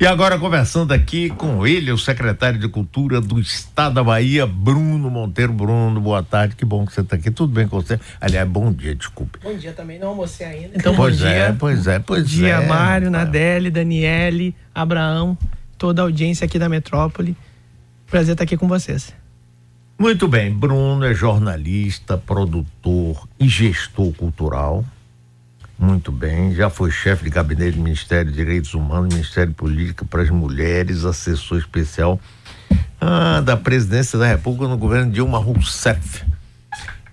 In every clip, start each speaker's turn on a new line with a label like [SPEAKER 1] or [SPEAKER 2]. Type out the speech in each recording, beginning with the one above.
[SPEAKER 1] E agora conversando aqui com ele, o secretário de Cultura do Estado da Bahia, Bruno Monteiro. Bruno, boa tarde, que bom que você está aqui. Tudo bem com você? Aliás, bom dia, desculpe.
[SPEAKER 2] Bom dia também, não almocei ainda. Então,
[SPEAKER 1] pois
[SPEAKER 2] bom
[SPEAKER 1] é,
[SPEAKER 2] dia.
[SPEAKER 1] pois é, pois
[SPEAKER 2] bom dia,
[SPEAKER 1] é.
[SPEAKER 2] Mário, Nadele, Daniele, Abraão, toda a audiência aqui da Metrópole. Prazer estar aqui com vocês.
[SPEAKER 1] Muito bem, Bruno é jornalista, produtor e gestor cultural. Muito bem, já foi chefe de gabinete do Ministério de Direitos Humanos, Ministério Política para as Mulheres, assessor especial ah, da Presidência da República no governo Dilma Rousseff.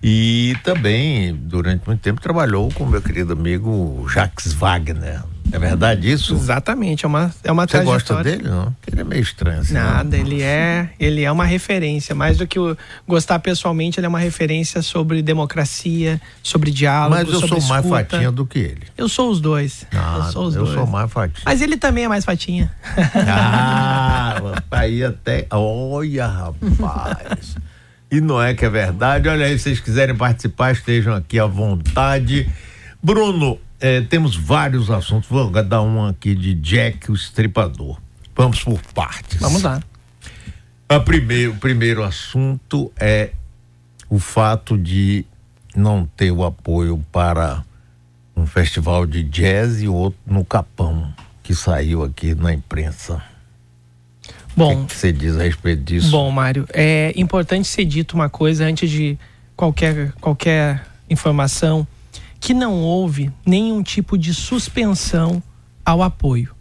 [SPEAKER 1] E também, durante muito tempo, trabalhou com meu querido amigo Jacques Wagner. É verdade isso?
[SPEAKER 2] Exatamente, é uma, é uma
[SPEAKER 1] Você gosta dele, não? Ele é meio estranho assim.
[SPEAKER 2] Nada,
[SPEAKER 1] não?
[SPEAKER 2] ele é, ele é uma referência. Mais do que o, gostar pessoalmente, ele é uma referência sobre democracia, sobre diálogo,
[SPEAKER 1] Mas eu sou mais
[SPEAKER 2] escuta.
[SPEAKER 1] fatinha do que ele.
[SPEAKER 2] Eu sou os dois.
[SPEAKER 1] Nada,
[SPEAKER 2] eu sou os
[SPEAKER 1] eu
[SPEAKER 2] dois.
[SPEAKER 1] sou mais fatinha.
[SPEAKER 2] Mas ele também é mais fatinha.
[SPEAKER 1] Ah, aí até. Olha, rapaz. E não é que é verdade. Olha aí, se vocês quiserem participar, estejam aqui à vontade. Bruno, eh, temos vários assuntos. Vou dar um aqui de Jack, o estripador. Vamos por partes.
[SPEAKER 2] Vamos lá.
[SPEAKER 1] A primeiro, o primeiro assunto é o fato de não ter o apoio para um festival de jazz e outro no Capão, que saiu aqui na imprensa.
[SPEAKER 2] Bom,
[SPEAKER 1] O que você diz a respeito disso?
[SPEAKER 2] Bom, Mário, é importante ser dito uma coisa antes de qualquer, qualquer informação, que não houve nenhum tipo de suspensão ao apoio.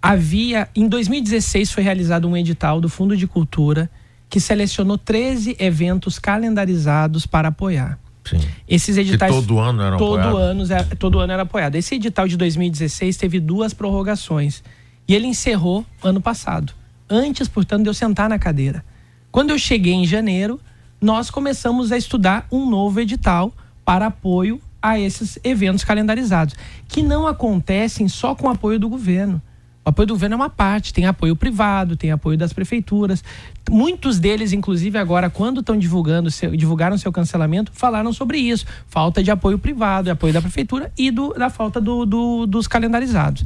[SPEAKER 2] Havia, em 2016 foi realizado um edital do Fundo de Cultura que selecionou 13 eventos calendarizados para apoiar.
[SPEAKER 1] Sim.
[SPEAKER 2] Esses
[SPEAKER 1] Que
[SPEAKER 2] editais
[SPEAKER 1] todo ano eram
[SPEAKER 2] todo ano, é- todo ano era apoiado. Esse edital de 2016 teve duas prorrogações e ele encerrou ano passado. Antes, portanto, de eu sentar na cadeira. Quando eu cheguei em janeiro, nós começamos a estudar um novo edital para apoio a esses eventos calendarizados, que não acontecem só com apoio do governo. O apoio do governo é uma parte, tem apoio privado, tem apoio das prefeituras. Muitos deles, inclusive, agora, quando estão divulgando, divulgaram seu cancelamento, falaram sobre isso. Falta de apoio privado, apoio da prefeitura e do- da falta do- do- dos calendarizados.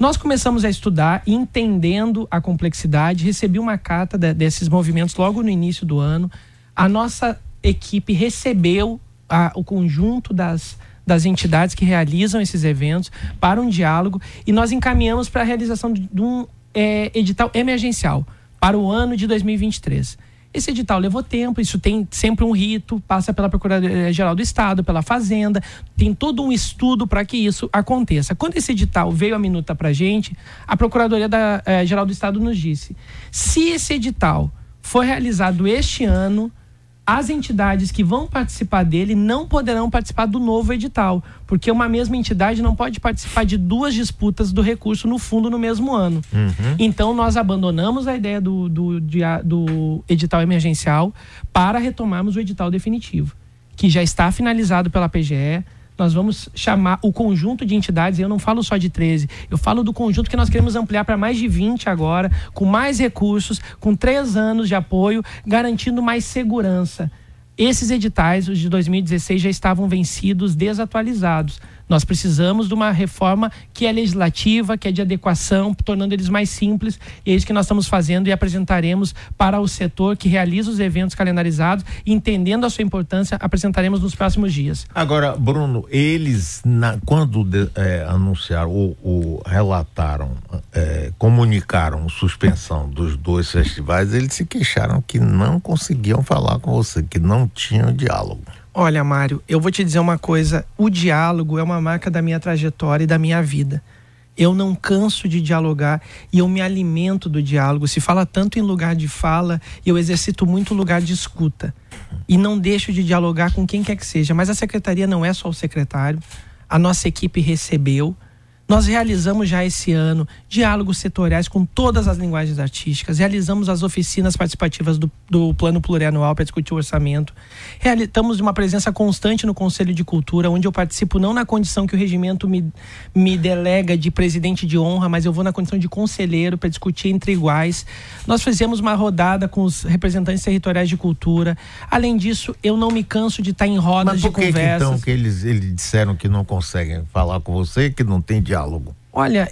[SPEAKER 2] Nós começamos a estudar, entendendo a complexidade, recebi uma carta de- desses movimentos logo no início do ano. A nossa equipe recebeu a- o conjunto das, das entidades que realizam esses eventos para um diálogo e nós encaminhamos para a realização de, um eh, edital emergencial para o ano de 2023. Esse edital levou tempo, isso tem sempre um rito, passa pela Procuradoria-Geral do Estado, pela Fazenda, tem todo um estudo para que isso aconteça. Quando esse edital veio a minuta para a gente, a Procuradoria-Geral do Estado nos disse: se esse edital for realizado este ano, as entidades que vão participar dele não poderão participar do novo edital, porque uma mesma entidade não pode participar de duas disputas do recurso no fundo no mesmo ano. Então, nós abandonamos a ideia do, do, do edital emergencial para retomarmos o edital definitivo, que já está finalizado pela PGE. Nós vamos chamar o conjunto de entidades, eu não falo só de 13, eu falo do conjunto que nós queremos ampliar para mais de 20 agora, com mais recursos, com três anos de apoio, garantindo mais segurança. Esses editais, os de 2016, já estavam vencidos, desatualizados. Nós precisamos de uma reforma que é legislativa, que é de adequação, tornando eles mais simples. E é isso que nós estamos fazendo e apresentaremos para o setor que realiza os eventos calendarizados, entendendo a sua importância, apresentaremos nos próximos dias.
[SPEAKER 1] Agora, Bruno, eles, na- quando de- eh, anunciaram ou, ou relataram, eh, comunicaram suspensão dos dois festivais, eles se queixaram que não conseguiam falar com você, que não tinham diálogo.
[SPEAKER 2] Olha, Mário, eu vou te dizer uma coisa: o diálogo é uma marca da minha trajetória e da minha vida. Eu não canso de dialogar e eu me alimento do diálogo. Se fala tanto em lugar de fala, eu exercito muito lugar de escuta. E não deixo de dialogar com quem quer que seja. Mas a secretaria não é só o secretário. A nossa equipe recebeu. Nós realizamos já esse ano diálogos setoriais com todas as linguagens artísticas, realizamos as oficinas participativas do, do Plano Plurianual para discutir o orçamento, Reali- estamos uma presença constante no Conselho de Cultura, onde eu participo não na condição que o regimento me, me delega de presidente de honra, mas eu vou na condição de conselheiro para discutir entre iguais. Nós fizemos uma rodada com os representantes territoriais de cultura. Além disso, eu não me canso de estar em rodas
[SPEAKER 1] Mas
[SPEAKER 2] de
[SPEAKER 1] por que, que
[SPEAKER 2] conversas.
[SPEAKER 1] então que eles, eles disseram que não conseguem falar com você, que não tem diálogo?
[SPEAKER 2] Olha,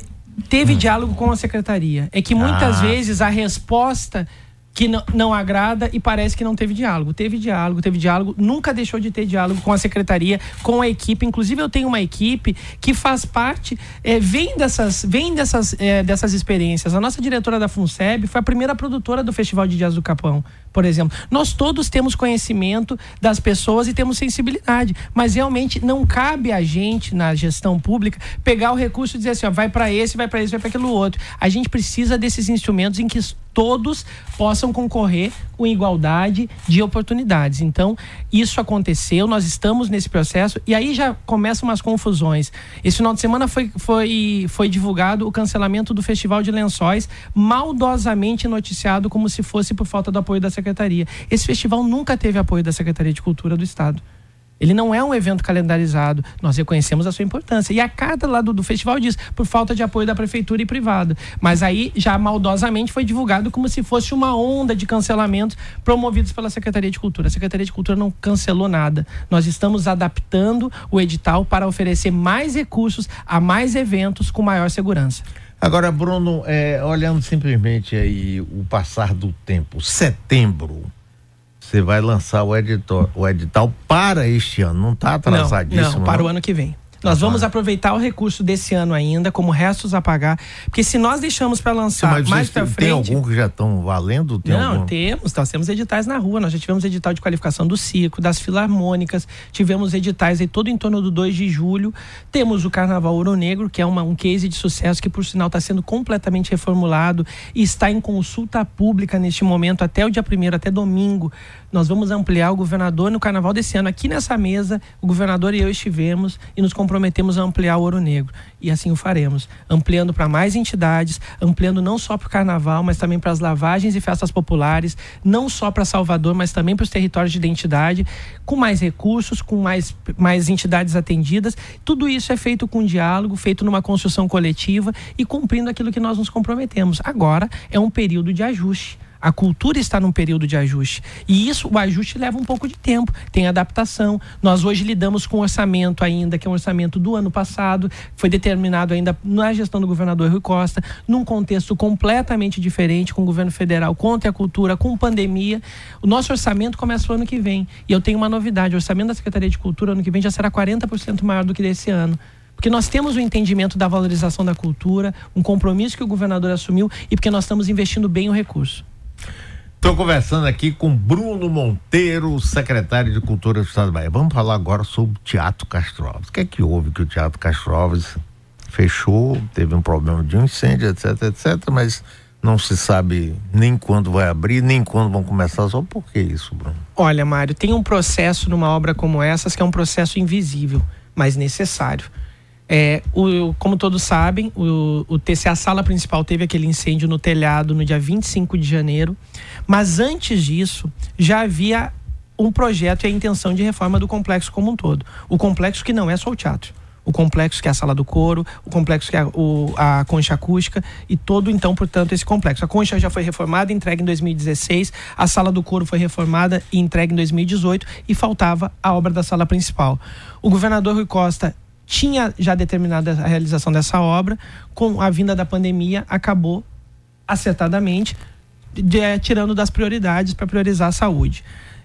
[SPEAKER 2] Teve hum. diálogo com a secretaria. É que muitas ah. vezes a resposta que não, não, agrada e parece que não teve diálogo. Teve diálogo, teve diálogo, nunca deixou de ter diálogo com a secretaria, com a equipe. Inclusive, eu tenho uma equipe que faz parte, é, vem dessas, vem dessas, é, dessas experiências. A nossa diretora da FUNSEB foi a primeira produtora do Festival de Jazz do Capão, por exemplo. Nós todos temos conhecimento das pessoas e temos sensibilidade, mas realmente não cabe a gente, na gestão pública, pegar o recurso e dizer assim, ó, vai para esse, vai para esse, vai para aquilo outro. A gente precisa desses instrumentos em que todos possam concorrer com igualdade de oportunidades. Então, isso aconteceu, nós estamos nesse processo e aí já começam umas confusões. Esse final de semana foi, foi, foi divulgado o cancelamento do Festival de Lençóis, maldosamente noticiado como se fosse por falta do apoio da Secretaria. Esse festival nunca teve apoio da Secretaria de Cultura do Estado. Ele não é um evento calendarizado. Nós reconhecemos a sua importância. E a carta lá do, do, festival diz, por falta de apoio da prefeitura e privado. Mas aí, já maldosamente, foi divulgado como se fosse uma onda de cancelamentos promovidos pela Secretaria de Cultura. A Secretaria de Cultura não cancelou nada. Nós estamos adaptando o edital para oferecer mais recursos a mais eventos com maior segurança.
[SPEAKER 1] Agora, Bruno, é, olhando simplesmente aí o passar do tempo, setembro, você vai lançar o, editor, o edital para este ano, não está atrasadíssimo?
[SPEAKER 2] Não, não, para não? o ano que vem. Nós vamos aproveitar o recurso desse ano ainda como restos a pagar, porque se nós deixamos para lançar Sim, mais para frente. Tem
[SPEAKER 1] algum que já estão valendo?
[SPEAKER 2] Tem não,
[SPEAKER 1] algum...
[SPEAKER 2] temos. Nós temos editais na rua. Nós já tivemos edital de qualificação do circo, das filarmônicas, tivemos editais aí todo em torno do 2 de julho. Temos o Carnaval Ouro Negro, que é uma, um case de sucesso que, por sinal, está sendo completamente reformulado e está em consulta pública neste momento, até o dia primeiro, até domingo. Nós vamos ampliar o governador no carnaval desse ano. Aqui nessa mesa, o governador e eu estivemos e nos comprometemos a ampliar o Ouro Negro. E assim o faremos, ampliando para mais entidades, ampliando não só para o carnaval, mas também para as lavagens e festas populares, não só para Salvador, mas também para os territórios de identidade, com mais recursos, com mais, mais entidades atendidas. Tudo isso é feito com diálogo, feito numa construção coletiva e cumprindo aquilo que nós nos comprometemos. Agora é um período de ajuste a cultura está num período de ajuste. E isso, o ajuste leva um pouco de tempo, tem adaptação. Nós hoje lidamos com um orçamento ainda, que é um orçamento do ano passado, foi determinado ainda na gestão do governador Rui Costa, num contexto completamente diferente, com o governo federal contra a cultura, com pandemia. O nosso orçamento começa o ano que vem. E eu tenho uma novidade: o orçamento da Secretaria de Cultura ano que vem já será 40% maior do que desse ano porque nós temos o entendimento da valorização da cultura, um compromisso que o governador assumiu e porque nós estamos investindo bem o recurso.
[SPEAKER 1] Estou conversando aqui com Bruno Monteiro, secretário de Cultura do Estado da Bahia. Vamos falar agora sobre o Teatro Castro Alves. O que é que houve que o Teatro Castro Alves fechou, teve um problema de um incêndio, etc, etc, mas não se sabe nem quando vai abrir, nem quando vão começar. Só por que isso, Bruno?
[SPEAKER 2] Olha, Mário, tem um processo numa obra como essa que é um processo invisível, mas necessário. É, o, como todos sabem, o, o TCA Sala Principal teve aquele incêndio no telhado no dia 25 de janeiro, mas antes disso já havia um projeto e a intenção de reforma do complexo como um todo. O complexo que não é só o teatro. O complexo que é a sala do couro, o complexo que é o, a concha acústica e todo, então, portanto, esse complexo. A concha já foi reformada, entregue em 2016, a sala do couro foi reformada e entregue em 2018 e faltava a obra da sala principal. O governador Rui Costa tinha já determinado a realização dessa obra, com a vinda da pandemia, acabou acertadamente de, é, tirando das prioridades para priorizar a saúde.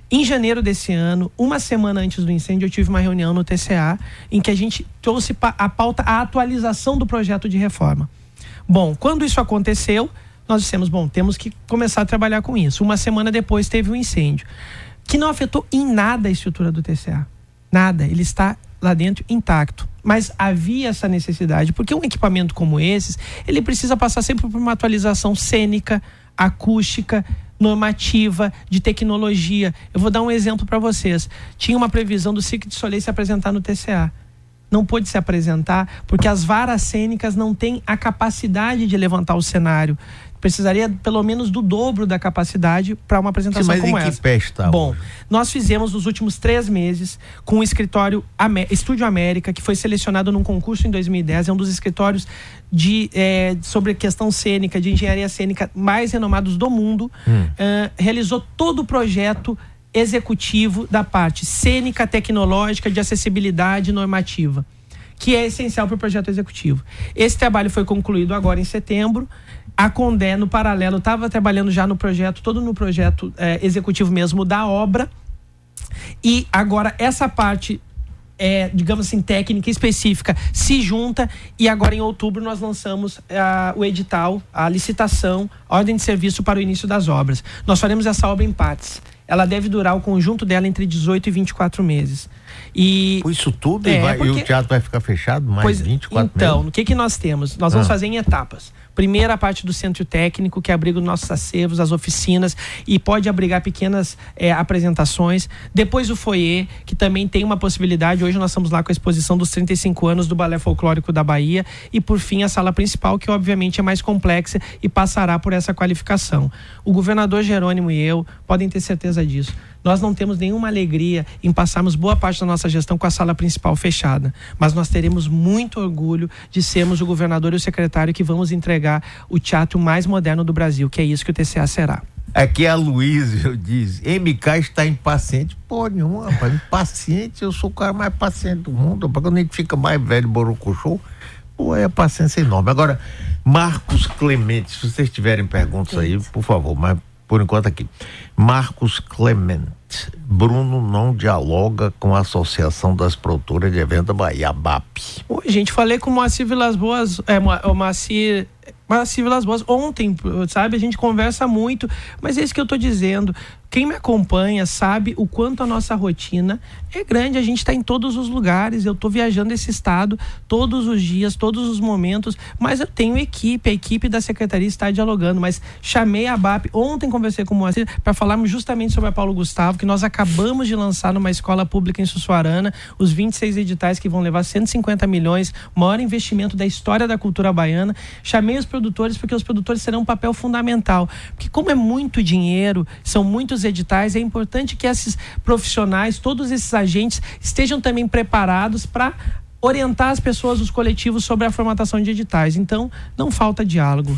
[SPEAKER 2] Em janeiro desse ano, uma semana antes do incêndio, eu tive uma reunião no TCA em que a gente trouxe a pauta a atualização do projeto de reforma. Bom, quando isso aconteceu, nós dissemos, bom, temos que começar a trabalhar com isso. Uma semana depois teve um incêndio que não afetou em nada a estrutura do TCA. Nada, ele está lá dentro intacto. Mas havia essa necessidade, porque um equipamento como esses, ele precisa passar sempre por uma atualização cênica, acústica, normativa, de tecnologia. Eu vou dar um exemplo para vocês. Tinha uma previsão do Cirque de Soleil se apresentar no TCA. Não pôde se apresentar porque as varas cênicas não têm a capacidade de levantar o cenário precisaria pelo menos do dobro da capacidade para uma apresentação Sim, mas como
[SPEAKER 1] em
[SPEAKER 2] essa.
[SPEAKER 1] Que pé está
[SPEAKER 2] Bom, hoje? nós fizemos nos últimos três meses com o escritório Amé Estúdio América, que foi selecionado num concurso em 2010, é um dos escritórios de, é, sobre questão cênica, de engenharia cênica mais renomados do mundo, hum. uh, realizou todo o projeto executivo da parte cênica, tecnológica, de acessibilidade normativa que é essencial para o projeto executivo. Esse trabalho foi concluído agora em setembro. A Condé, no paralelo, estava trabalhando já no projeto, todo no projeto é, executivo mesmo da obra. E agora essa parte é, digamos assim, técnica específica se junta e agora em outubro nós lançamos uh, o edital, a licitação, a ordem de serviço para o início das obras. Nós faremos essa obra em partes. Ela deve durar o conjunto dela entre 18 e 24 meses.
[SPEAKER 1] E isso tudo é, e, vai, porque, e o teatro vai ficar fechado mais pois, 24
[SPEAKER 2] então,
[SPEAKER 1] meses?
[SPEAKER 2] o que que nós temos? Nós vamos ah. fazer em etapas. Primeira parte do centro técnico, que abriga os nossos acervos, as oficinas e pode abrigar pequenas é, apresentações. Depois o foyer, que também tem uma possibilidade. Hoje nós estamos lá com a exposição dos 35 anos do Balé Folclórico da Bahia. E por fim a sala principal, que obviamente é mais complexa e passará por essa qualificação. O governador Jerônimo e eu podem ter certeza disso nós não temos nenhuma alegria em passarmos boa parte da nossa gestão com a sala principal fechada, mas nós teremos muito orgulho de sermos o governador e o secretário que vamos entregar o teatro mais moderno do Brasil, que é isso que o TCA será.
[SPEAKER 1] Aqui a Luísa diz, MK está impaciente. Pô, nenhum, rapaz, impaciente, eu sou o cara mais paciente do mundo. Quando a gente fica mais velho, borocochô, pô, é a paciência enorme. Agora, Marcos Clemente, se vocês tiverem perguntas aí, por favor, mas por enquanto aqui. Marcos Clement. Bruno não dialoga com a Associação das Produtoras de Evento da Bahia, BAP.
[SPEAKER 2] Oi, gente, falei com o Moacir Vilas Boas, é, o Moacir Moacir Vilas Boas, ontem, sabe, a gente conversa muito, mas é isso que eu tô dizendo. Quem me acompanha sabe o quanto a nossa rotina é grande. A gente está em todos os lugares. Eu estou viajando esse estado todos os dias, todos os momentos. Mas eu tenho equipe, a equipe da secretaria está dialogando. Mas chamei a BAP. Ontem conversei com o Moacir para falarmos justamente sobre a Paulo Gustavo, que nós acabamos de lançar numa escola pública em Sussuarana os 26 editais que vão levar 150 milhões, maior investimento da história da cultura baiana. Chamei os produtores porque os produtores serão um papel fundamental. Porque, como é muito dinheiro, são muitos editais, é importante que esses profissionais, todos esses agentes, estejam também preparados para orientar as pessoas, os coletivos sobre a formatação de editais. Então, não falta diálogo.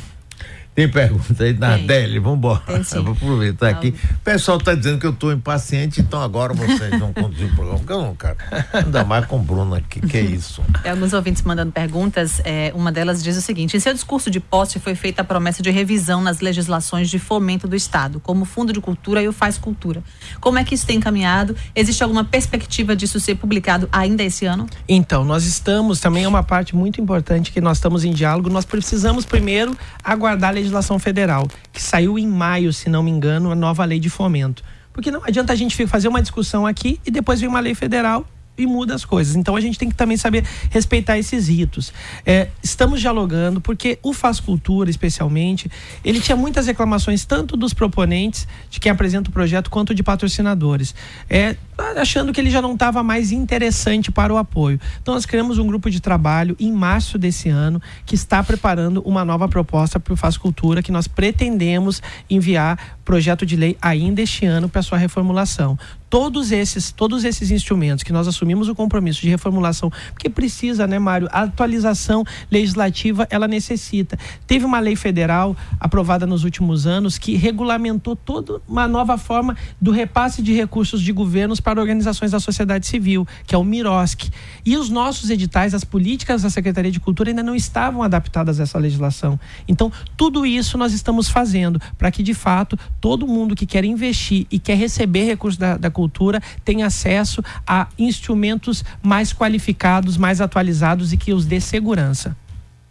[SPEAKER 1] Tem pergunta aí na Deli, vamos embora. Vou aproveitar aqui. O pessoal está dizendo que eu estou impaciente, então agora vocês vão conduzir o programa. Porque eu não, cara. Ainda mais com o Bruno aqui, que é isso.
[SPEAKER 3] Tem alguns ouvintes mandando perguntas. É, uma delas diz o seguinte: em seu discurso de posse foi feita a promessa de revisão nas legislações de fomento do Estado, como o Fundo de Cultura e o Faz Cultura. Como é que isso tem encaminhado? Existe alguma perspectiva disso ser publicado ainda esse ano?
[SPEAKER 2] Então, nós estamos, também é uma parte muito importante que nós estamos em diálogo. Nós precisamos primeiro aguardar a legislação federal, que saiu em maio, se não me engano, a nova lei de fomento. Porque não adianta a gente fazer uma discussão aqui e depois vem uma lei federal e muda as coisas. Então a gente tem que também saber respeitar esses ritos. É, estamos dialogando, porque o Faz Cultura, especialmente, ele tinha muitas reclamações, tanto dos proponentes, de quem apresenta o projeto, quanto de patrocinadores. É, achando que ele já não estava mais interessante para o apoio. Então nós criamos um grupo de trabalho em março desse ano que está preparando uma nova proposta para o Faz Cultura que nós pretendemos enviar projeto de lei ainda este ano para sua reformulação todos esses, todos esses instrumentos que nós assumimos o compromisso de reformulação, porque precisa, né, Mário? A atualização legislativa ela necessita. Teve uma lei federal aprovada nos últimos anos que regulamentou toda uma nova forma do repasse de recursos de governos para organizações da sociedade civil, que é o MIROSC. E os nossos editais, as políticas da Secretaria de Cultura ainda não estavam adaptadas a essa legislação. Então, tudo isso nós estamos fazendo para que, de fato, todo mundo que quer investir e quer receber recursos da, da cultura cultura tem acesso a instrumentos mais qualificados, mais atualizados e que os dê segurança.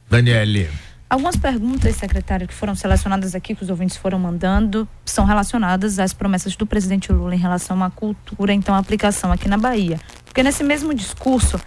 [SPEAKER 1] Daniele.
[SPEAKER 4] Algumas perguntas, secretário, que foram selecionadas aqui, que os ouvintes foram mandando, são relacionadas às promessas do presidente Lula em relação à cultura, então a aplicação aqui na Bahia. Porque nesse mesmo discurso,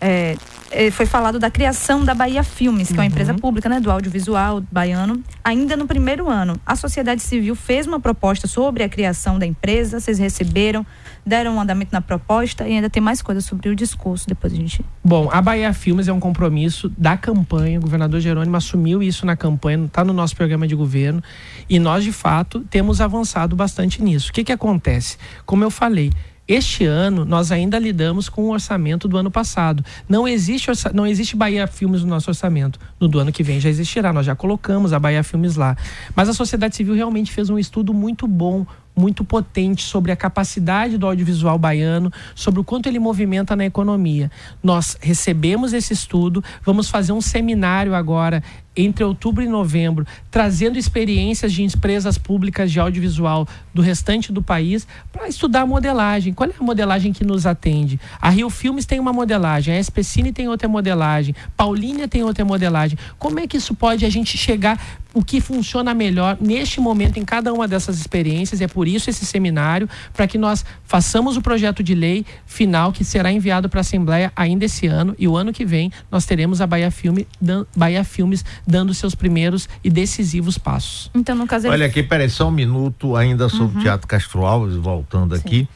[SPEAKER 4] é, é, foi falado da criação da Bahia Filmes, que uhum. é uma empresa uhum. pública né, do audiovisual baiano. Ainda no primeiro ano, a sociedade civil fez uma proposta sobre a criação da empresa, vocês receberam, deram um andamento na proposta e ainda tem mais coisas sobre o discurso, depois a gente...
[SPEAKER 2] Bom, a Bahia Filmes é um compromisso da campanha, o governador Jerônimo assumiu isso na campanha, está no nosso programa de governo e nós, de fato, temos avançado bastante nisso. O que, que acontece? Como eu falei, este ano, nós ainda lidamos com o orçamento do ano passado. Não existe, orça... não existe Bahia Filmes no nosso orçamento. No do ano que vem já existirá. Nós já colocamos a Bahia Filmes lá. Mas a sociedade civil realmente fez um estudo muito bom muito potente sobre a capacidade do audiovisual baiano, sobre o quanto ele movimenta na economia. Nós recebemos esse estudo, vamos fazer um seminário agora entre outubro e novembro, trazendo experiências de empresas públicas de audiovisual do restante do país para estudar a modelagem. Qual é a modelagem que nos atende? A Rio Filmes tem uma modelagem, a Especine tem outra modelagem, Paulínia tem outra modelagem. Como é que isso pode a gente chegar o que funciona melhor neste momento em cada uma dessas experiências. É por isso esse seminário, para que nós façamos o projeto de lei final que será enviado para a Assembleia ainda esse ano. E o ano que vem nós teremos a Bahia, Filme, Bahia Filmes dando seus primeiros e decisivos passos.
[SPEAKER 1] Então, no caso. Olha aqui, peraí, só um minuto ainda sobre o uhum. Teatro Castro Alves, voltando Sim. aqui.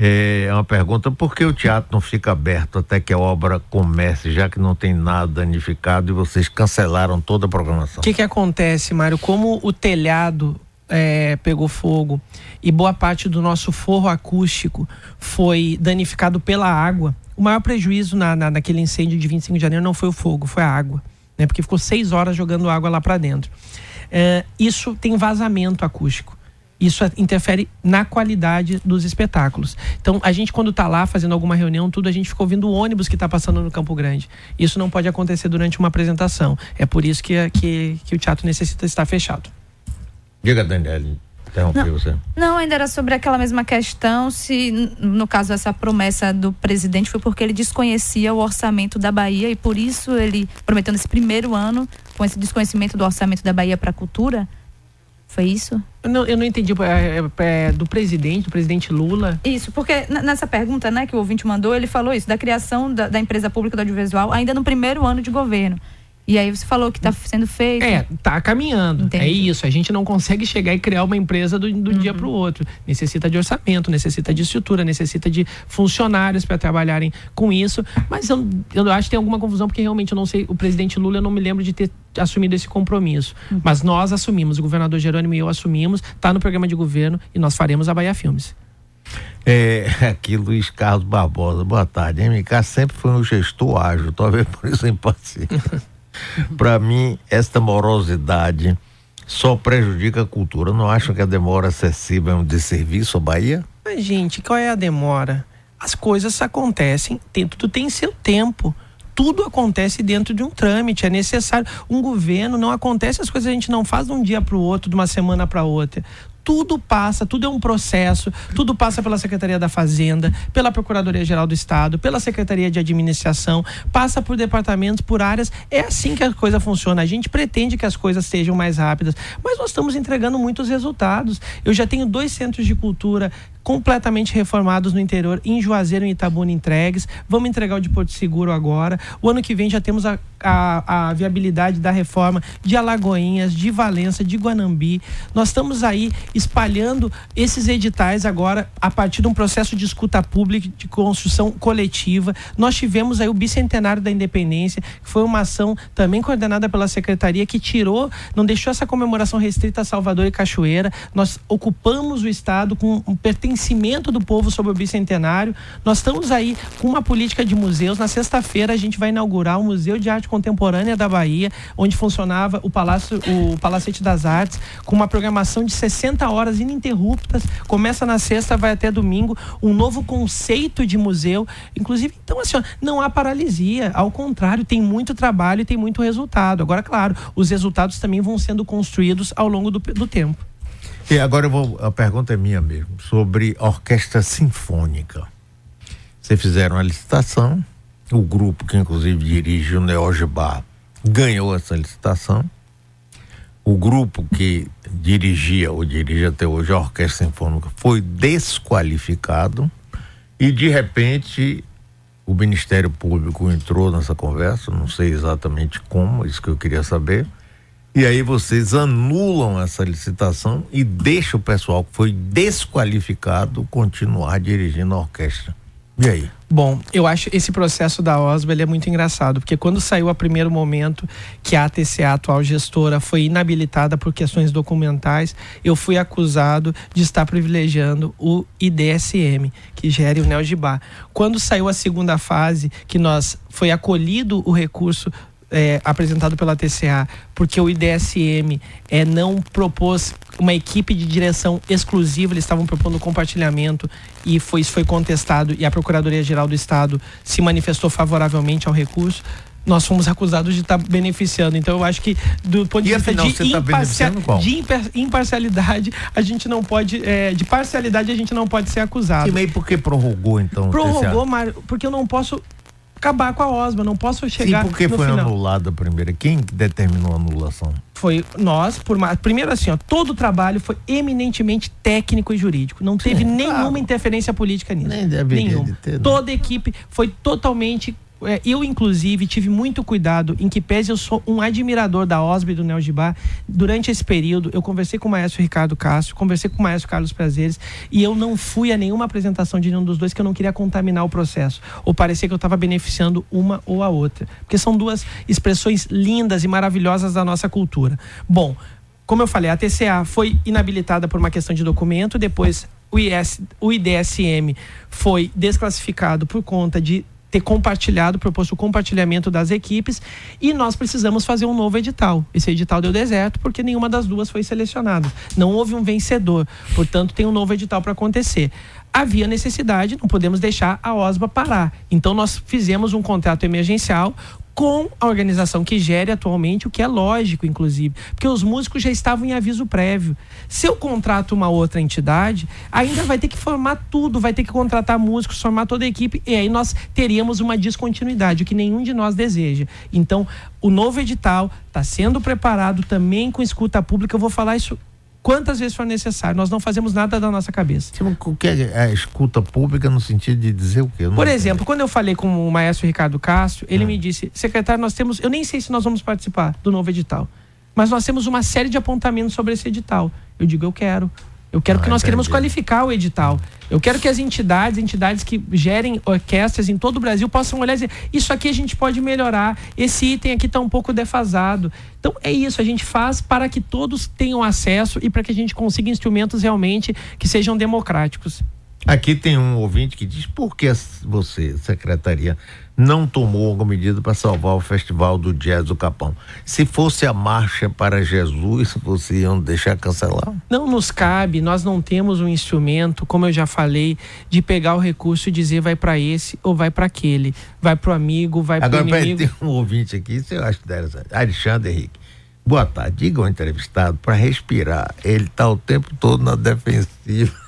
[SPEAKER 1] É uma pergunta: por que o teatro não fica aberto até que a obra comece, já que não tem nada danificado e vocês cancelaram toda a programação?
[SPEAKER 2] O que, que acontece, Mário? Como o telhado é, pegou fogo e boa parte do nosso forro acústico foi danificado pela água, o maior prejuízo na, na, naquele incêndio de 25 de janeiro não foi o fogo, foi a água, né? Porque ficou seis horas jogando água lá para dentro. É, isso tem vazamento acústico isso interfere na qualidade dos espetáculos. Então, a gente, quando está lá fazendo alguma reunião, tudo, a gente fica ouvindo o ônibus que está passando no Campo Grande. Isso não pode acontecer durante uma apresentação. É por isso que, que, que o teatro necessita estar fechado.
[SPEAKER 1] Diga, Daniele. Interrompi não, você.
[SPEAKER 4] Não, ainda era sobre aquela mesma questão, se no caso essa promessa do presidente foi porque ele desconhecia o orçamento da Bahia e por isso ele prometeu nesse primeiro ano, com esse desconhecimento do orçamento da Bahia para a cultura, foi isso?
[SPEAKER 2] Eu não, eu não entendi. É, é, é, do presidente, do presidente Lula.
[SPEAKER 4] Isso, porque nessa pergunta né, que o ouvinte mandou, ele falou isso, da criação da, da empresa pública do audiovisual ainda no primeiro ano de governo. E aí você falou que está sendo feito.
[SPEAKER 2] É, tá caminhando. Entendi. É isso. A gente não consegue chegar e criar uma empresa do, do uhum. dia para o outro. Necessita de orçamento, necessita de estrutura, necessita de funcionários para trabalharem com isso. Mas eu, eu acho que tem alguma confusão, porque realmente eu não sei. O presidente Lula, eu não me lembro de ter assumido esse compromisso. Uhum. Mas nós assumimos, o governador Jerônimo e eu assumimos, está no programa de governo e nós faremos a Bahia Filmes.
[SPEAKER 1] É, aqui Luiz Carlos Barbosa, boa tarde. MK sempre foi um gestor ágil, talvez por isso impaciente. Para mim, esta morosidade só prejudica a cultura. Não acham que a demora excessiva é um desserviço à Bahia?
[SPEAKER 2] Mas, gente, qual é a demora? As coisas acontecem, tem, tudo tem seu tempo tudo acontece dentro de um trâmite, é necessário. Um governo não acontece as coisas a gente não faz de um dia para o outro, de uma semana para outra tudo passa, tudo é um processo, tudo passa pela Secretaria da Fazenda, pela Procuradoria-Geral do Estado, pela Secretaria de Administração, passa por departamentos, por áreas. É assim que a coisa funciona. A gente pretende que as coisas sejam mais rápidas, mas nós estamos entregando muitos resultados. Eu já tenho dois centros de cultura completamente reformados no interior, em Juazeiro e Itabuna entregues. Vamos entregar o de Porto Seguro agora. O ano que vem já temos a, a, a viabilidade da reforma de Alagoinhas, de Valença, de Guanambi. Nós estamos aí espalhando esses editais agora a partir de um processo de escuta pública, de construção coletiva. Nós tivemos aí o bicentenário da independência, que foi uma ação também coordenada pela secretaria que tirou, não deixou essa comemoração restrita a Salvador e Cachoeira. Nós ocupamos o estado com um pertencimento do povo sobre o bicentenário. Nós estamos aí com uma política de museus. Na sexta-feira a gente vai inaugurar o Museu de Arte Contemporânea da Bahia, onde funcionava o Palácio, o Palacete das Artes, com uma programação de 60 horas ininterruptas, começa na sexta, vai até domingo, um novo conceito de museu. Inclusive, então, assim, não há paralisia, ao contrário, tem muito trabalho e tem muito resultado. Agora, claro, os resultados também vão sendo construídos ao longo do, do tempo.
[SPEAKER 1] E agora eu vou, a pergunta é minha mesmo, sobre orquestra sinfônica. Vocês fizeram a licitação, o grupo que inclusive dirige o Neogibá ganhou essa licitação o grupo que dirigia ou dirige até hoje a Orquestra Sinfônica foi desqualificado e de repente o Ministério Público entrou nessa conversa, não sei exatamente como, isso que eu queria saber. E aí vocês anulam essa licitação e deixam o pessoal que foi desqualificado continuar dirigindo a orquestra. E aí?
[SPEAKER 2] Bom, eu acho esse processo da OSBA é muito engraçado, porque quando saiu a primeiro momento que a ATC, a atual gestora, foi inabilitada por questões documentais, eu fui acusado de estar privilegiando o IDSM, que gere o NeoGibá. Quando saiu a segunda fase, que nós foi acolhido o recurso é, apresentado pela TCA, porque o IDSM é, não propôs uma equipe de direção exclusiva, eles estavam propondo compartilhamento e foi, isso foi contestado e a Procuradoria-Geral do Estado se manifestou favoravelmente ao recurso nós fomos acusados de estar tá beneficiando. Então eu acho que do ponto de
[SPEAKER 1] e
[SPEAKER 2] vista
[SPEAKER 1] afinal,
[SPEAKER 2] de,
[SPEAKER 1] tá
[SPEAKER 2] imparcial, de imparcialidade, a gente não pode, é, de parcialidade a gente não pode ser acusado.
[SPEAKER 1] E meio porque prorrogou então?
[SPEAKER 2] Prorrogou, Mário, porque eu não posso acabar com a OSMA, não posso chegar
[SPEAKER 1] Sim, porque
[SPEAKER 2] no
[SPEAKER 1] foi
[SPEAKER 2] final.
[SPEAKER 1] anulada a primeira. Quem determinou a anulação?
[SPEAKER 2] Foi nós, por mais. Primeiro assim, ó, todo o trabalho foi eminentemente técnico e jurídico. Não teve nenhuma claro. interferência política nisso. Nem deveria nenhuma. De ter, Toda a equipe foi totalmente eu, inclusive, tive muito cuidado, em que pese eu sou um admirador da OSB e do Neo Gibá. Durante esse período, eu conversei com o maestro Ricardo Castro, conversei com o maestro Carlos Prazeres, e eu não fui a nenhuma apresentação de nenhum dos dois que eu não queria contaminar o processo, ou parecer que eu estava beneficiando uma ou a outra. Porque são duas expressões lindas e maravilhosas da nossa cultura. Bom, como eu falei, a TCA foi inabilitada por uma questão de documento, depois o, IS, o IDSM foi desclassificado por conta de ter compartilhado, proposto o compartilhamento das equipes e nós precisamos fazer um novo edital. Esse edital deu deserto porque nenhuma das duas foi selecionada. Não houve um vencedor, portanto tem um novo edital para acontecer. Havia necessidade, não podemos deixar a OSBA parar. Então nós fizemos um contrato emergencial com a organização que gere atualmente, o que é lógico, inclusive, porque os músicos já estavam em aviso prévio. Se eu contrato uma outra entidade, ainda vai ter que formar tudo, vai ter que contratar músicos, formar toda a equipe, e aí nós teríamos uma descontinuidade, o que nenhum de nós deseja. Então, o novo edital está sendo preparado também com escuta pública, eu vou falar isso quantas vezes for necessário. Nós não fazemos nada da nossa cabeça.
[SPEAKER 1] O que é a escuta pública no sentido de dizer o quê?
[SPEAKER 2] Por exemplo, quando eu falei com o maestro Ricardo Castro, ele ah. me disse, secretário, nós temos, eu nem sei se nós vamos participar do novo edital, mas nós temos uma série de apontamentos sobre esse edital. Eu digo, eu quero. Eu quero ah, que nós entendi. queremos qualificar o edital. Eu quero que as entidades, entidades que gerem orquestras em todo o Brasil possam olhar e dizer, isso aqui a gente pode melhorar, esse item aqui está um pouco defasado. Então é isso, a gente faz para que todos tenham acesso e para que a gente consiga instrumentos realmente que sejam democráticos.
[SPEAKER 1] Aqui tem um ouvinte que diz por que você, secretaria, não tomou alguma medida para salvar o Festival do Jazz do Capão. Se fosse a marcha para Jesus, vocês iam deixar cancelar?
[SPEAKER 2] Não nos cabe, nós não temos um instrumento, como eu já falei, de pegar o recurso e dizer vai para esse ou vai para aquele, vai para o amigo, vai para o inimigo. Agora,
[SPEAKER 1] tem um ouvinte aqui, isso eu acho deve Alexandre Henrique. Boa tarde, diga ao entrevistado para respirar. Ele está o tempo todo na defensiva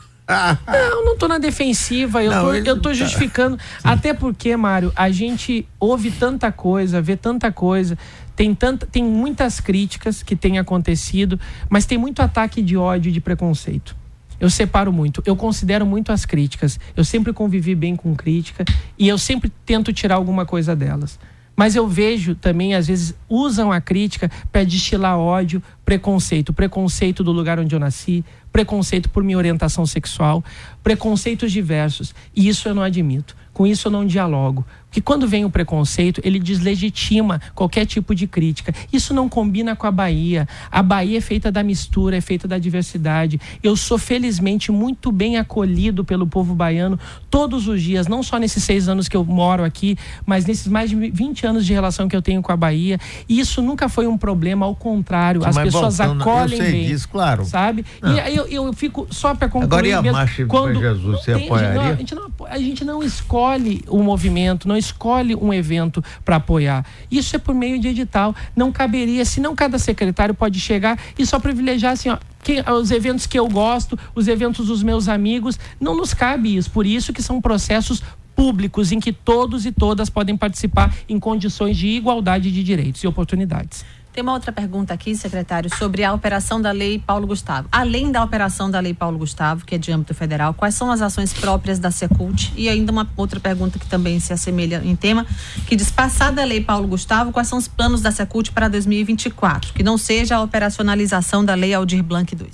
[SPEAKER 2] não, não tô na defensiva, eu, não, tô, eu tô tá. justificando. Até porque, Mário, a gente ouve tanta coisa, vê tanta coisa, tem, tanta, tem muitas críticas que têm acontecido, mas tem muito ataque de ódio e de preconceito. Eu separo muito, eu considero muito as críticas. Eu sempre convivi bem com crítica e eu sempre tento tirar alguma coisa delas. Mas eu vejo também, às vezes, usam a crítica para destilar ódio, preconceito. Preconceito do lugar onde eu nasci, preconceito por minha orientação sexual, preconceitos diversos. E isso eu não admito. Com isso eu não dialogo. Porque quando vem o preconceito, ele deslegitima qualquer tipo de crítica. Isso não combina com a Bahia. A Bahia é feita da mistura, é feita da diversidade. Eu sou felizmente muito bem acolhido pelo povo baiano todos os dias, não só nesses seis anos que eu moro aqui, mas nesses mais de 20 anos de relação que eu tenho com a Bahia. E isso nunca foi um problema, ao contrário, as pessoas voltando, acolhem eu sei
[SPEAKER 1] bem. Disso, claro.
[SPEAKER 2] Sabe? Não. E aí eu, eu, fico só para concluir.
[SPEAKER 1] Agora e a marcha quando Jesus, você apoiaria? Não, a, gente não,
[SPEAKER 2] a gente não escolhe o movimento, não escolhe um evento para apoiar. Isso é por meio de edital. Não caberia, se não cada secretário pode chegar e só privilegiar assim, ó, quem, os eventos que eu gosto, os eventos dos meus amigos, não nos cabe isso. Por isso que são processos públicos em que todos e todas podem participar em condições de igualdade de direitos e oportunidades.
[SPEAKER 3] Tem uma outra pergunta aqui, secretário, sobre a operação da Lei Paulo Gustavo. Além da operação da Lei Paulo Gustavo, que é de âmbito federal, quais são as ações próprias da Secult? E ainda uma outra pergunta que também se assemelha em tema, que diz, passada a Lei Paulo Gustavo, quais são os planos da Secult para 2024? Que não seja a operacionalização da Lei Aldir Blanc II.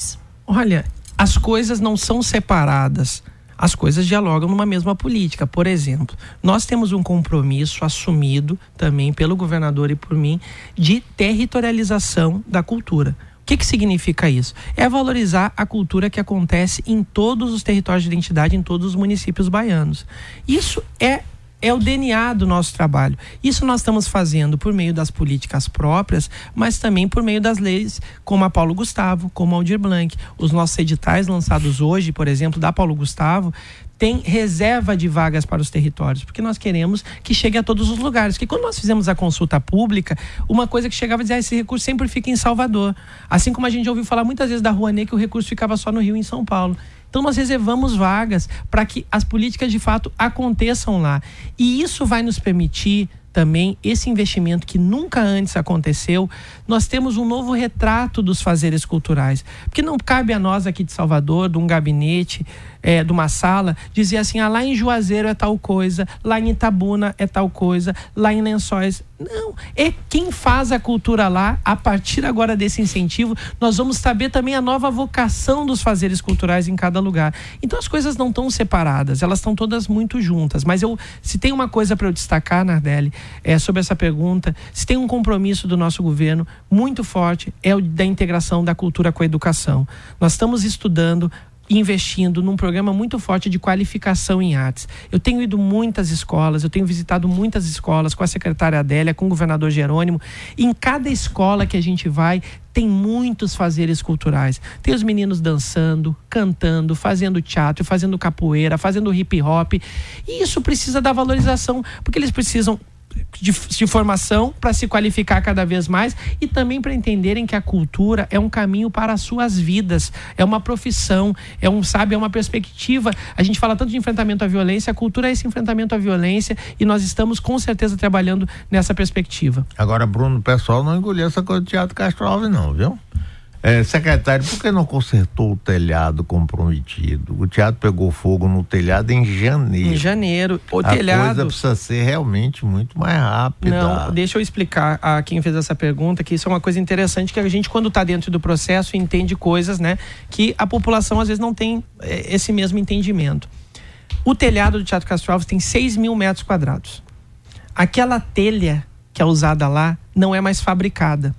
[SPEAKER 2] Olha, as coisas não são separadas as coisas dialogam numa mesma política. Por exemplo, nós temos um compromisso assumido também pelo governador e por mim de territorialização da cultura. O que, que significa isso? É valorizar a cultura que acontece em todos os territórios de identidade, em todos os municípios baianos. Isso é é o DNA do nosso trabalho. Isso nós estamos fazendo por meio das políticas próprias, mas também por meio das leis, como a Paulo Gustavo, como a Aldir Blanc. Os nossos editais lançados hoje, por exemplo, da Paulo Gustavo, tem reserva de vagas para os territórios, porque nós queremos que chegue a todos os lugares. Porque quando nós fizemos a consulta pública, uma coisa que chegava a dizer, ah, esse recurso sempre fica em Salvador. Assim como a gente ouviu falar muitas vezes da Rouanet que o recurso ficava só no Rio e em São Paulo. Então nós reservamos vagas para que as políticas de fato aconteçam lá. E isso vai nos permitir também esse investimento que nunca antes aconteceu, nós temos um novo retrato dos fazeres culturais. Porque não cabe a nós aqui de Salvador, de um gabinete, é, de uma sala, dizer assim: ah, lá em Juazeiro é tal coisa, lá em Itabuna é tal coisa, lá em Lençóis. Não, é quem faz a cultura lá, a partir agora desse incentivo, nós vamos saber também a nova vocação dos fazeres culturais em cada lugar. Então as coisas não estão separadas, elas estão todas muito juntas. Mas eu, se tem uma coisa para eu destacar, Nardelli, é, sobre essa pergunta, se tem um compromisso do nosso governo muito forte, é o da integração da cultura com a educação. Nós estamos estudando investindo num programa muito forte de qualificação em artes. Eu tenho ido muitas escolas, eu tenho visitado muitas escolas com a secretária Adélia, com o governador Jerônimo. Em cada escola que a gente vai, tem muitos fazeres culturais. Tem os meninos dançando, cantando, fazendo teatro, fazendo capoeira, fazendo hip hop. E isso precisa da valorização, porque eles precisam de, de formação para se qualificar cada vez mais e também para entenderem que a cultura é um caminho para as suas vidas, é uma profissão, é um sabe, é uma perspectiva. A gente fala tanto de enfrentamento à violência, a cultura é esse enfrentamento à violência e nós estamos com certeza trabalhando nessa perspectiva.
[SPEAKER 1] Agora, Bruno, o pessoal não engoliu essa coisa do Teatro Castro Alves não, viu? É, secretário, por que não consertou o telhado comprometido? O teatro pegou fogo no telhado em janeiro.
[SPEAKER 2] Em janeiro. O
[SPEAKER 1] a
[SPEAKER 2] telhado.
[SPEAKER 1] coisa precisa ser realmente muito mais rápida.
[SPEAKER 2] Não, deixa eu explicar a quem fez essa pergunta que isso é uma coisa interessante que a gente, quando está dentro do processo, entende coisas, né? Que a população às vezes não tem é, esse mesmo entendimento. O telhado do Teatro Castro Alves tem 6 mil metros quadrados. Aquela telha que é usada lá não é mais fabricada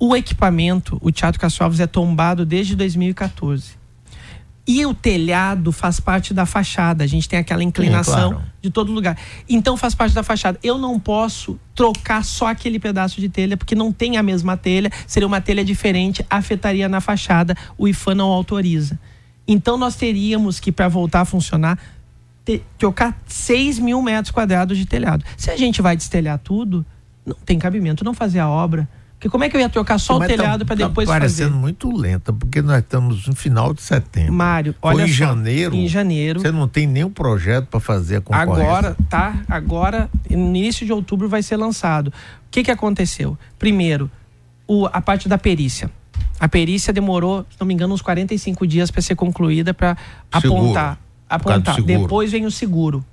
[SPEAKER 2] o equipamento, o Teatro Castro Alves é tombado desde 2014. E o telhado faz parte da fachada. A gente tem aquela inclinação Sim, claro. de todo lugar. Então faz parte da fachada. Eu não posso trocar só aquele pedaço de telha, porque não tem a mesma telha, seria uma telha diferente, afetaria na fachada. O IFAM não autoriza. Então nós teríamos que, para voltar a funcionar, trocar 6 mil metros quadrados de telhado. Se a gente vai destelhar tudo, não tem cabimento não fazer a obra. Porque como é que eu ia trocar só Mas o tá telhado tá, para depois tá
[SPEAKER 1] parecendo muito lenta, porque nós estamos no final de setembro.
[SPEAKER 2] Mário, olha
[SPEAKER 1] Foi em
[SPEAKER 2] só,
[SPEAKER 1] janeiro.
[SPEAKER 2] Em janeiro.
[SPEAKER 1] Você não tem nenhum projeto para fazer a concorrência.
[SPEAKER 2] Agora, tá? Agora, no início de outubro vai ser lançado. O que que aconteceu? Primeiro, o, a parte da perícia. A perícia demorou, se não me engano, uns 45 dias para ser concluída para apontar. Apontar. Depois vem o seguro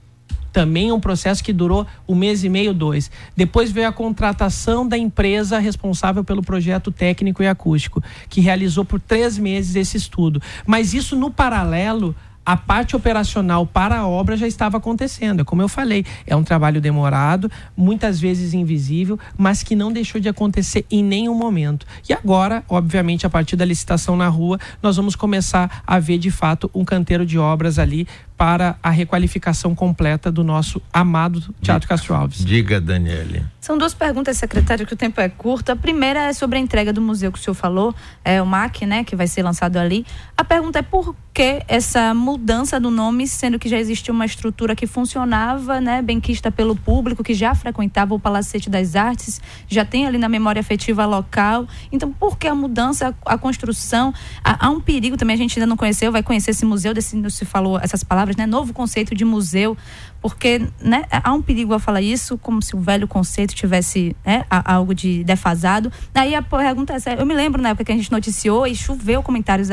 [SPEAKER 2] também é um processo que durou um mês e meio, dois. Depois veio a contratação da empresa responsável pelo projeto técnico e acústico, que realizou por três meses esse estudo. Mas isso no paralelo a parte operacional para a obra já estava acontecendo. É como eu falei, é um trabalho demorado, muitas vezes invisível, mas que não deixou de acontecer em nenhum momento. E agora, obviamente, a partir da licitação na rua, nós vamos começar a ver de fato um canteiro de obras ali para a requalificação completa do nosso amado Teatro Castro Alves.
[SPEAKER 1] Diga, Daniele.
[SPEAKER 4] São duas perguntas, secretário, que o tempo é curto. A primeira é sobre a entrega do museu que o senhor falou, é o MAC, né, que vai ser lançado ali. A pergunta é por que essa mudança do nome, sendo que já existia uma estrutura que funcionava, né, benquista pelo público, que já frequentava o Palacete das Artes, já tem ali na memória afetiva local. Então, por que a mudança, a construção? Há, há um perigo também, a gente ainda não conheceu, vai conhecer esse museu, desse, se falou essas palavras palavras, né? Novo conceito de museu, porque né, há um perigo ao falar isso, como se o velho conceito tivesse né, algo de defasado. Aí a pergunta é eu me lembro na época que a gente noticiou e choveu comentários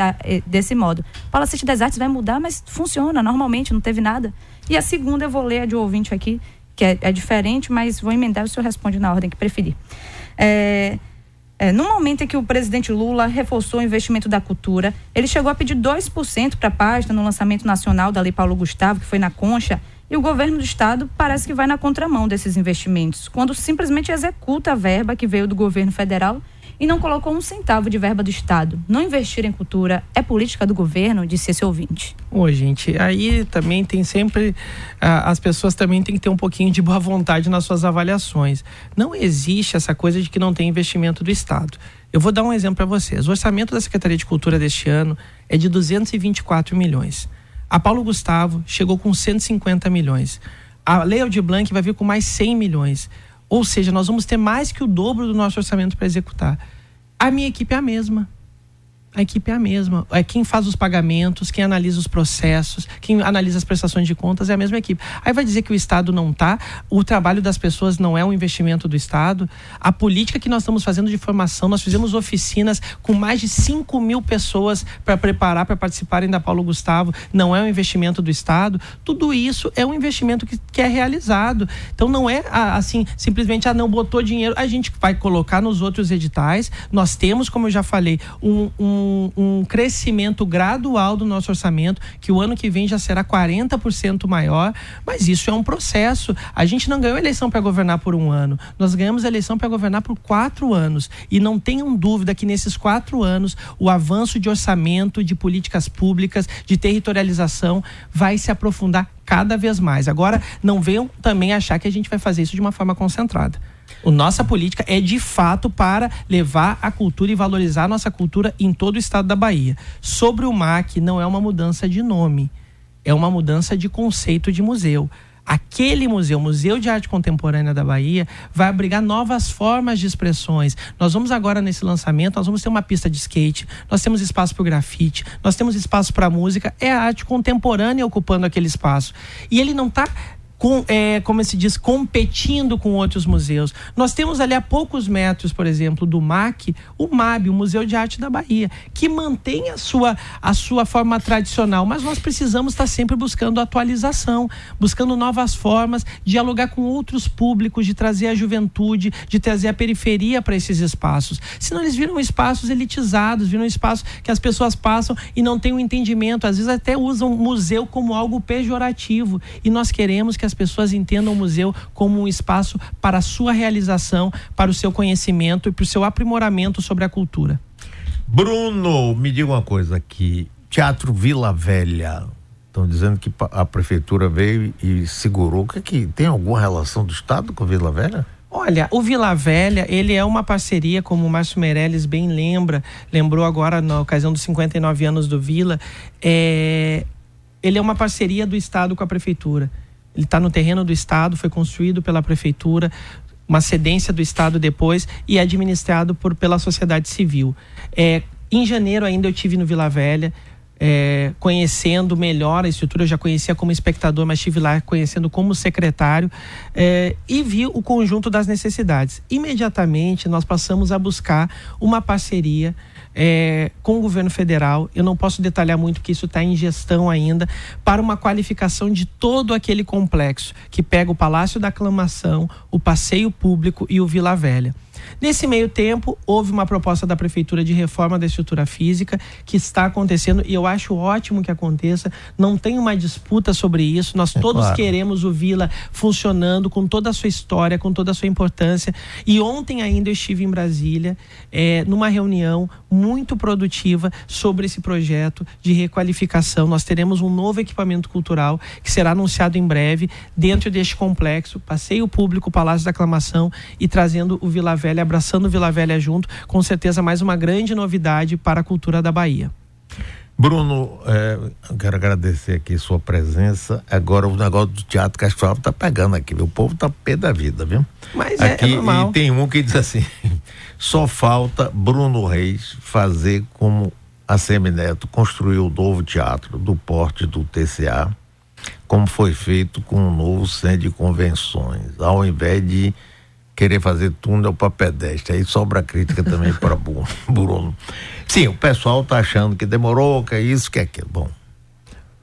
[SPEAKER 4] desse modo. Palacete das Artes vai mudar, mas funciona normalmente, não teve nada. E a segunda eu vou ler a de ouvinte aqui, que é, é diferente, mas vou emendar o senhor responde na ordem que preferir. É, é, no momento em que o presidente Lula reforçou o investimento da cultura, ele chegou a pedir 2% para a página no lançamento nacional da Lei Paulo Gustavo, que foi na Concha, e o governo do estado parece que vai na contramão desses investimentos, quando simplesmente executa a verba que veio do governo federal e não colocou um centavo de verba do Estado. Não investir em cultura é política do governo, disse esse ouvinte.
[SPEAKER 2] Ô, gente, aí também tem sempre. Ah, as pessoas também têm que ter um pouquinho de boa vontade nas suas avaliações. Não existe essa coisa de que não tem investimento do Estado. Eu vou dar um exemplo para vocês. O orçamento da Secretaria de Cultura deste ano é de 224 milhões. A Paulo Gustavo chegou com 150 milhões. A Lei Aldir Blanc vai vir com mais 100 milhões. Ou seja, nós vamos ter mais que o dobro do nosso orçamento para executar. A minha equipe é a mesma a equipe é a mesma. É quem faz os pagamentos, quem analisa os processos, quem analisa as prestações de contas é a mesma equipe. Aí vai dizer que o Estado não está, o trabalho das pessoas não é um investimento do Estado. A política que nós estamos fazendo de formação, nós fizemos oficinas com mais de 5 mil pessoas para preparar, para participarem da Paulo Gustavo, não é um investimento do Estado. Tudo isso é um investimento que, que é realizado. Então não é assim, simplesmente, ah, não botou dinheiro, a gente vai colocar nos outros editais. Nós temos, como eu já falei, um, um um, um, crescimento gradual do nosso orçamento, que o ano que vem já será 40% maior, mas isso é um processo. A gente não ganhou eleição para governar por um ano, nós ganhamos eleição para governar por quatro anos. E não tenham dúvida que nesses quatro anos o avanço de orçamento, de políticas públicas, de territorialização vai se aprofundar cada vez mais. Agora, não venham também achar que a gente vai fazer isso de uma forma concentrada. A nossa política é de fato para levar a cultura e valorizar a nossa cultura em todo o estado da Bahia. Sobre o MAC, não é uma mudança de nome, é uma mudança de conceito de museu. Aquele museu, Museu de Arte Contemporânea da Bahia, vai abrigar novas formas de expressões. Nós vamos agora nesse lançamento, nós vamos ter uma pista de skate, nós temos espaço para o grafite, nós temos espaço para música, é a arte contemporânea ocupando aquele espaço. E ele não está com, é, como se diz, competindo com outros museus. Nós temos ali a poucos metros, por exemplo, do MAC, o MAB, o Museu de Arte da Bahia, que mantém a sua, a sua forma tradicional, mas nós precisamos estar sempre buscando atualização, buscando novas formas, dialogar com outros públicos, de trazer a juventude, de trazer a periferia para esses espaços. Senão eles viram espaços elitizados, viram espaços que as pessoas passam e não têm o um entendimento, às vezes até usam museu como algo pejorativo. E nós queremos que as as pessoas entendam o museu como um espaço para a sua realização, para o seu conhecimento e para o seu aprimoramento sobre a cultura.
[SPEAKER 1] Bruno, me diga uma coisa aqui. Teatro Vila Velha. Estão dizendo que a prefeitura veio e segurou. O que, é que tem alguma relação do Estado com Vila Velha?
[SPEAKER 2] Olha, o Vila Velha, ele é uma parceria, como o Márcio Meirelles bem lembra, lembrou agora na ocasião dos 59 anos do Vila, é, ele é uma parceria do Estado com a Prefeitura. Ele está no terreno do Estado, foi construído pela prefeitura, uma cedência do Estado depois e é administrado por, pela sociedade civil. É, em janeiro ainda eu tive no Vila Velha, é, conhecendo melhor a estrutura, eu já conhecia como espectador, mas estive lá conhecendo como secretário é, e vi o conjunto das necessidades. Imediatamente nós passamos a buscar uma parceria é, com o governo federal. Eu não posso detalhar muito porque isso está em gestão ainda para uma qualificação de todo aquele complexo que pega o Palácio da Aclamação, o Passeio Público e o Vila Velha. Nesse meio tempo, houve uma proposta da Prefeitura de reforma da estrutura física que está acontecendo e eu acho ótimo que aconteça. Não tem uma disputa sobre isso. Nós é todos claro. queremos o Vila funcionando com toda a sua história, com toda a sua importância. E ontem ainda eu estive em Brasília, é, numa reunião muito produtiva sobre esse projeto de requalificação. Nós teremos um novo equipamento cultural que será anunciado em breve dentro deste complexo, passeio público, Palácio da Aclamação e trazendo o Vila Velha, abraçando o Vila Velha junto, com certeza mais uma grande novidade para a cultura da Bahia.
[SPEAKER 1] Bruno, eu quero agradecer aqui sua presença. Agora o negócio do Teatro Castro Alves tá pegando aqui, viu? O povo tá pé da vida, viu?
[SPEAKER 2] Mas é, aqui, é, é normal.
[SPEAKER 1] E tem um que diz assim, só falta Bruno Reis fazer como a Semineto construiu o novo teatro do porte do TCA, como foi feito com o novo centro de convenções, ao invés de querer fazer túnel para pedestre. Aí sobra crítica também para Bruno. Sim, o pessoal está achando que demorou, que é isso, que é aquilo. Bom.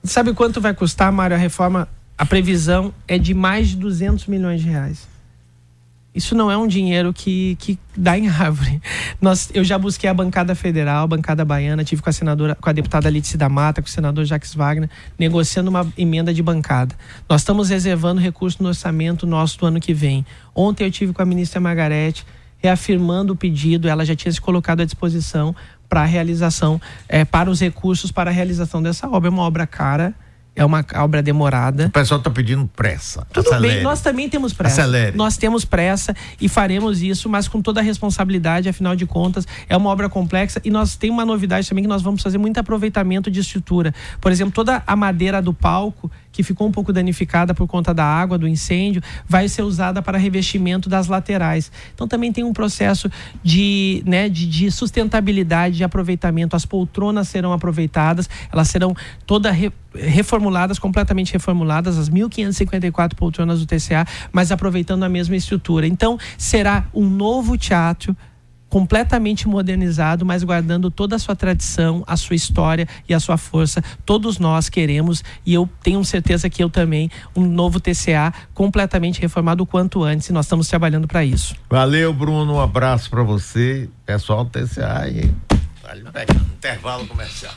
[SPEAKER 2] Sabe quanto vai custar, Mário, a reforma? A previsão é de mais de 200 milhões de reais isso não é um dinheiro que, que dá em árvore. Nós, eu já busquei a bancada federal, a bancada baiana, tive com a senadora, com a deputada Lídice da Mata, com o senador Jacques Wagner, negociando uma emenda de bancada. Nós estamos reservando recurso no orçamento nosso do ano que vem. Ontem eu tive com a ministra Margarete reafirmando o pedido, ela já tinha se colocado à disposição para a realização, é, para os recursos para a realização dessa obra. É uma obra cara, é uma obra demorada.
[SPEAKER 1] O pessoal está pedindo pressa.
[SPEAKER 2] Tudo Acelere. bem, nós também temos pressa.
[SPEAKER 1] Acelere.
[SPEAKER 2] Nós temos pressa e faremos isso, mas com toda a responsabilidade, afinal de contas, é uma obra complexa e nós temos uma novidade também que nós vamos fazer muito aproveitamento de estrutura. Por exemplo, toda a madeira do palco que ficou um pouco danificada por conta da água, do incêndio, vai ser usada para revestimento das laterais. Então também tem um processo de, né, de, de sustentabilidade, de aproveitamento. As poltronas serão aproveitadas, elas serão todas re, reformuladas, completamente reformuladas, as 1.554 poltronas do TCA, mas aproveitando a mesma estrutura. Então será um novo teatro completamente modernizado, mas guardando toda a sua tradição, a sua história e a sua força. Todos nós queremos e eu tenho certeza que eu também um novo TCA completamente reformado o quanto antes. E nós estamos trabalhando para isso.
[SPEAKER 1] Valeu, Bruno. Um abraço para você, pessoal do TCA e intervalo comercial.